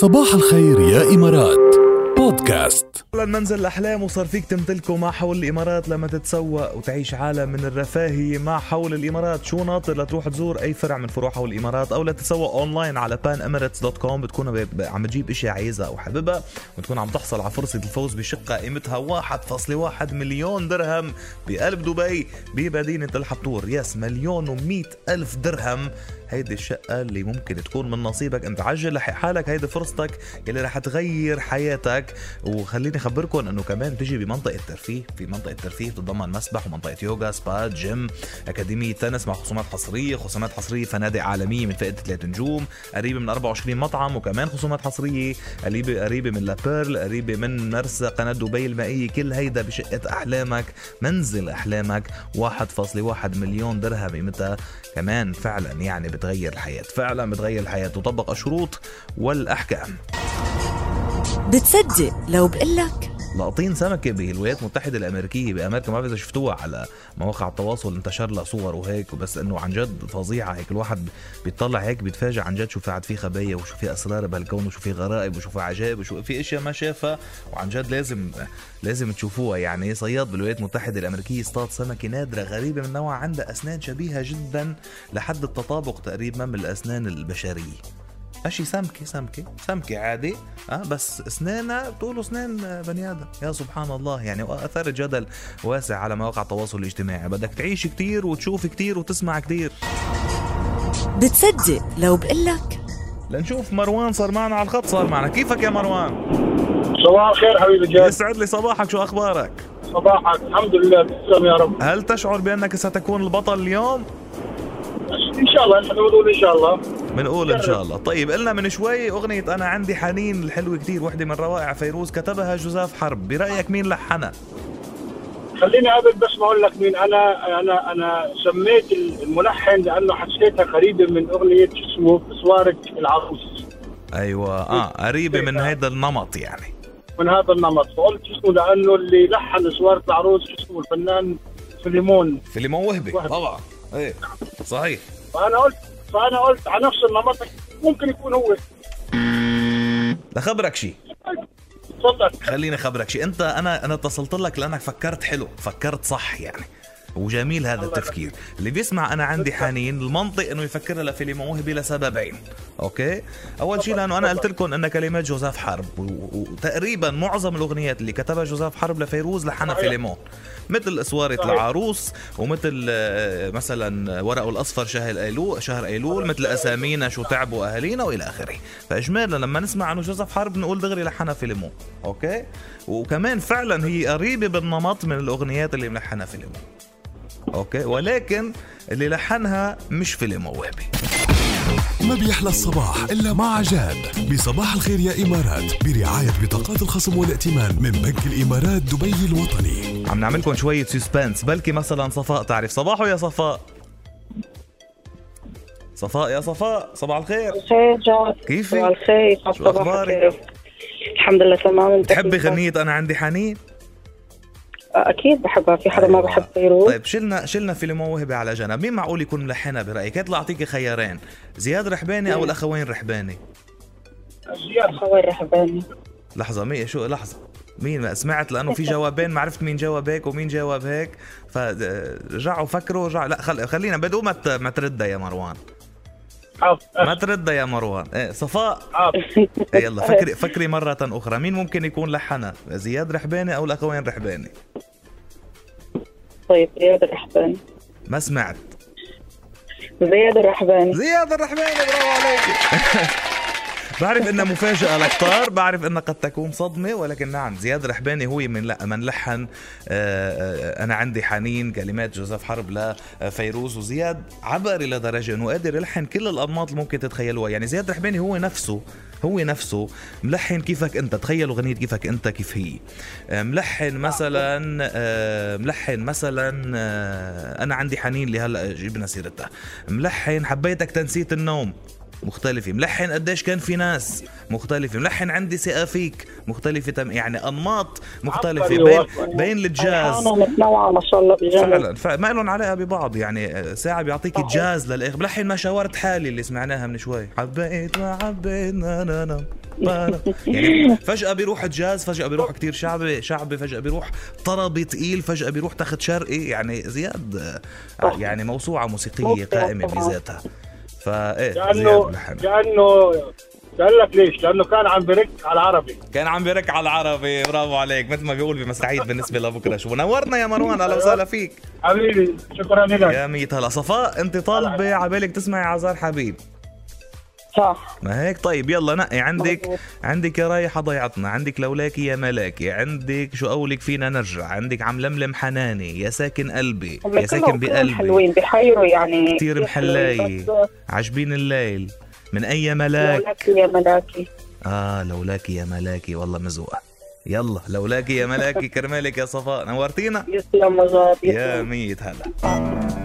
صباح الخير يا إمارات. بودكاست. المنزل الأحلام وصار فيك تمتلكه مع حول الإمارات لما تتسوق وتعيش عالم من الرفاهية مع حول الإمارات. شو ناطر لتروح تزور أي فرع من فروع حول الإمارات أو لتتسوق أونلاين على panemirates.com بتكون عم تجيب إشي عايزها أو حاببها وتكون عم تحصل على فرصة الفوز بشقة قيمتها 1.1 مليون درهم بقلب دبي بمدينة الحبتور. yes مليون و ألف درهم. هيدي الشقة اللي ممكن تكون من نصيبك. انت عجل لحق حالك هيدي فرصتك اللي رح تغير حياتك. وخليني أخبركم إنه كمان بتجي بمنطقة ترفيه. في منطقة ترفيه بتتضمن مسبح ومنطقة يوغا سبا جيم أكاديمية تنس مع خصومات حصرية. خصومات حصرية فنادق عالمية من فئة ثلاث نجوم قريبة من 24 مطعم وكمان خصومات حصرية. قريبة قريبة من لابيرل قريبة من مرسى قناة دبي المائية. كل هيدا بشقة أحلامك منزل أحلامك. 1.1 مليون درهم. قيمتها كمان فعلا يعني بتغير الحياة. فعلا بتغير الحياة وطبق الشروط والأحكام. بتصدق لو بقلك. لاقطين سمكة بالولايات المتحدة الأمريكية بأمريكا ما بعرف إذا شفتوها على مواقع التواصل انتشر لها صور وهيك وبس إنه عن جد فظيعة. هيك الواحد بيطلع هيك بيتفاجئ عن جد شو في عاد في خبايا وشو في أسرار بهالكون وشو في غرائب وشو في عجائب وشو في أشياء ما شافها وعن جد لازم لازم تشوفوها. يعني صياد بالولايات المتحدة الأمريكية اصطاد سمكة نادرة غريبة من نوعها عندها أسنان شبيهة جدا لحد التطابق تقريبا من الأسنان البشرية. أشي سمكة سمكة سمكة عادي أه بس اسنانها بتقولوا اسنان بني آدم. يا سبحان الله يعني واثار جدل واسع على مواقع التواصل الاجتماعي. بدك تعيش كتير وتشوف كتير وتسمع كتير. بتصدق لو بقلك لنشوف مروان صار معنا على الخط. صار معنا. كيفك يا مروان؟ صباح الخير حبيبي جاد. يسعد لي صباحك. شو أخبارك؟ صباحك. الحمد لله تسلم يا رب. هل تشعر بأنك ستكون البطل اليوم؟ إن شاء الله نحن بنقول إن شاء الله. بنقول إن شاء الله. طيب قلنا من شوي أغنية أنا عندي حنين الحلوه كتير وحدة من روائع فيروز كتبها جوزاف حرب. برأيك مين لحنها خليني قبل بس ما أقول لك مين. أنا أنا أنا سميت الملحن لأنه حسيتها قريبة من أغنية شو اسمه؟ اسوارك العروس. أيوه. آه قريبة من هيدا النمط يعني. من هذا النمط. فقلت شو اسمه؟ لأنه اللي لحن اسوارك العروس شو اسمه؟ الفنان سليمون. فيليمون وهبي. وهبي. طبعا. إيه صحيح. فأنا قلت فأنا قلت على نفس النمط ممكن يكون هو. لخبرك شيء تفضل خليني أخبرك شيء أنت أنا أنا اتصلت لك لأنك فكرت حلو فكرت صح يعني. وجميل هذا التفكير. اللي بيسمع أنا عندي حنين المنطق إنه يفكرها لفيلم وهبي لسببين okay؟ أول شيء لأنه أنا قلت لكم إن كلمات جوزاف حرب وتقريبا معظم الأغنيات اللي كتبها جوزاف حرب لفيروز لحنها صحيح. فيليمون مثل اسواره. العروس ومثل آه، مثلا ورقه الأصفر شهر ايلول شهر أيلول مثل أسامينا شو تعبوا اهالينا وإلى آخره. فاجمالا لما نسمع انه جوزيف حرب نقول دغري لحنها فيليمون okay؟ وكمان فعلا هي قريبة بالنمط من الأغنيات اللي ملحنها فيليمون okay. ولكن اللي لحنها مش فيليمون وهبي ما بيحلى الصباح إلا مع جاد بصباح الخير يا إمارات. برعاية بطاقات الخصم والائتمان من بنك الإمارات دبي الوطني. عم نعملكم شوية suspense بلكي مثلا صفاء. تعرف صباحو يا صفاء؟ صفاء يا صفاء. صباح الخير. خير جاد. كيفك؟ صباح الخير. شو صباح أخبارك؟ الخير الحمد لله تمام. بتحبي؟ غنية أنا عندي حنين؟ أكيد بحبها في حدا ما أيوة. بحب فيروز طيب شلنا شلنا فيلم وهبي على جنب. مين معقول يكون ملحنها برأيك؟ هات أعطيكي خيارين. زياد رحباني أو الأخوين رحباني؟ خوي رحباني. لحظة مين شو لحظة. مين ما سمعت لأنه في جوابين ما عرفت مين جاوب هيك ومين جاوب هيك. فرجعوا فكروا رجع لا خل... خلينا بدو ما. ما تردها يا مروان. ما تردها يا مروان. إيه صفاء. إيه يلا فكري فكري مرة أخرى. مين ممكن يكون لحنها زياد رحباني أو الأخوين رحباني؟ طيب زياد الرحباني ما سمعت. زياد الرحباني زياد الرحمن برافو عليك. بعرف إنها مفاجأة لكتار بعرف إنها قد تكون صدمة ولكن نعم زياد الرحباني هو من لا من لحن آه، آه، أنا عندي حنين كلمات جوزيف حرب لفيروز وزياد عبقري لدرجة إنه قادر يلحن كل الأنماط اللي ممكن تتخيلوها. يعني زياد الرحباني هو نفسه هو نفسه ملحن كيفك أنت تخيل أغنية كيفك أنت كيف هي. آه، ملحن مثلا آه، ملحن مثلا آه، أنا عندي حنين اللي هلا جبنا سيرتها ملحن حبيتك تنسيت النوم. مختلفة ملحن قديش كان في ناس مختلفة ملحن عندي ثقة فيك. مختلفة تم يعني أنماط مختلفة بين. بين الجاز. متنوعة ما شاء الله فعلا. فما لهم علاقة ببعض. يعني ساعة بيعطيك الجاز للاخر بلحن ما شاورت حالي اللي سمعناها من شوي. حبيت ما حبيت نا نا نا. يعني فجأة بيروح جاز فجأة بيروح كتير شعبي شعبي فجأة بيروح طربي تقيل فجأة بيروح تخت شرقي يعني زياد يعني موسوعة موسيقية قائمة. بذاتها. فإيه لأنه لأنه قال لك ليش؟ لأنه كان عم برك على العربي. كان عم بيرك على العربي. برافو عليك. مثل ما بيقول بمسرحية بالنسبة لبكرة شو. نورنا يا مروان. أهلا وسهلا فيك. حبيبي شكرا لك. يا ميت هلا. صفاء أنت طالبة عبالك تسمعي عزار حبيب. صح. ما هيك؟ طيب يلا نقي. عندك مظبوط. عندك يا رايحة ضيعتنا عندك لولاكي يا ملاكي عندك شو قولك فينا نرجع. عندك عم لملم حناني. يا ساكن قلبي. يا ساكن بقلبي. حلوين بحيروا يعني. كتير محلاي. عجبين الليل. من أي ملاك لولاك يا ملاكي آه لولاكي يا ملاكي والله مزوقة يلا لولاكي يا ملاكي كرمالك يا صفاء. نورتينا؟ يسلم. يا ميت هلا.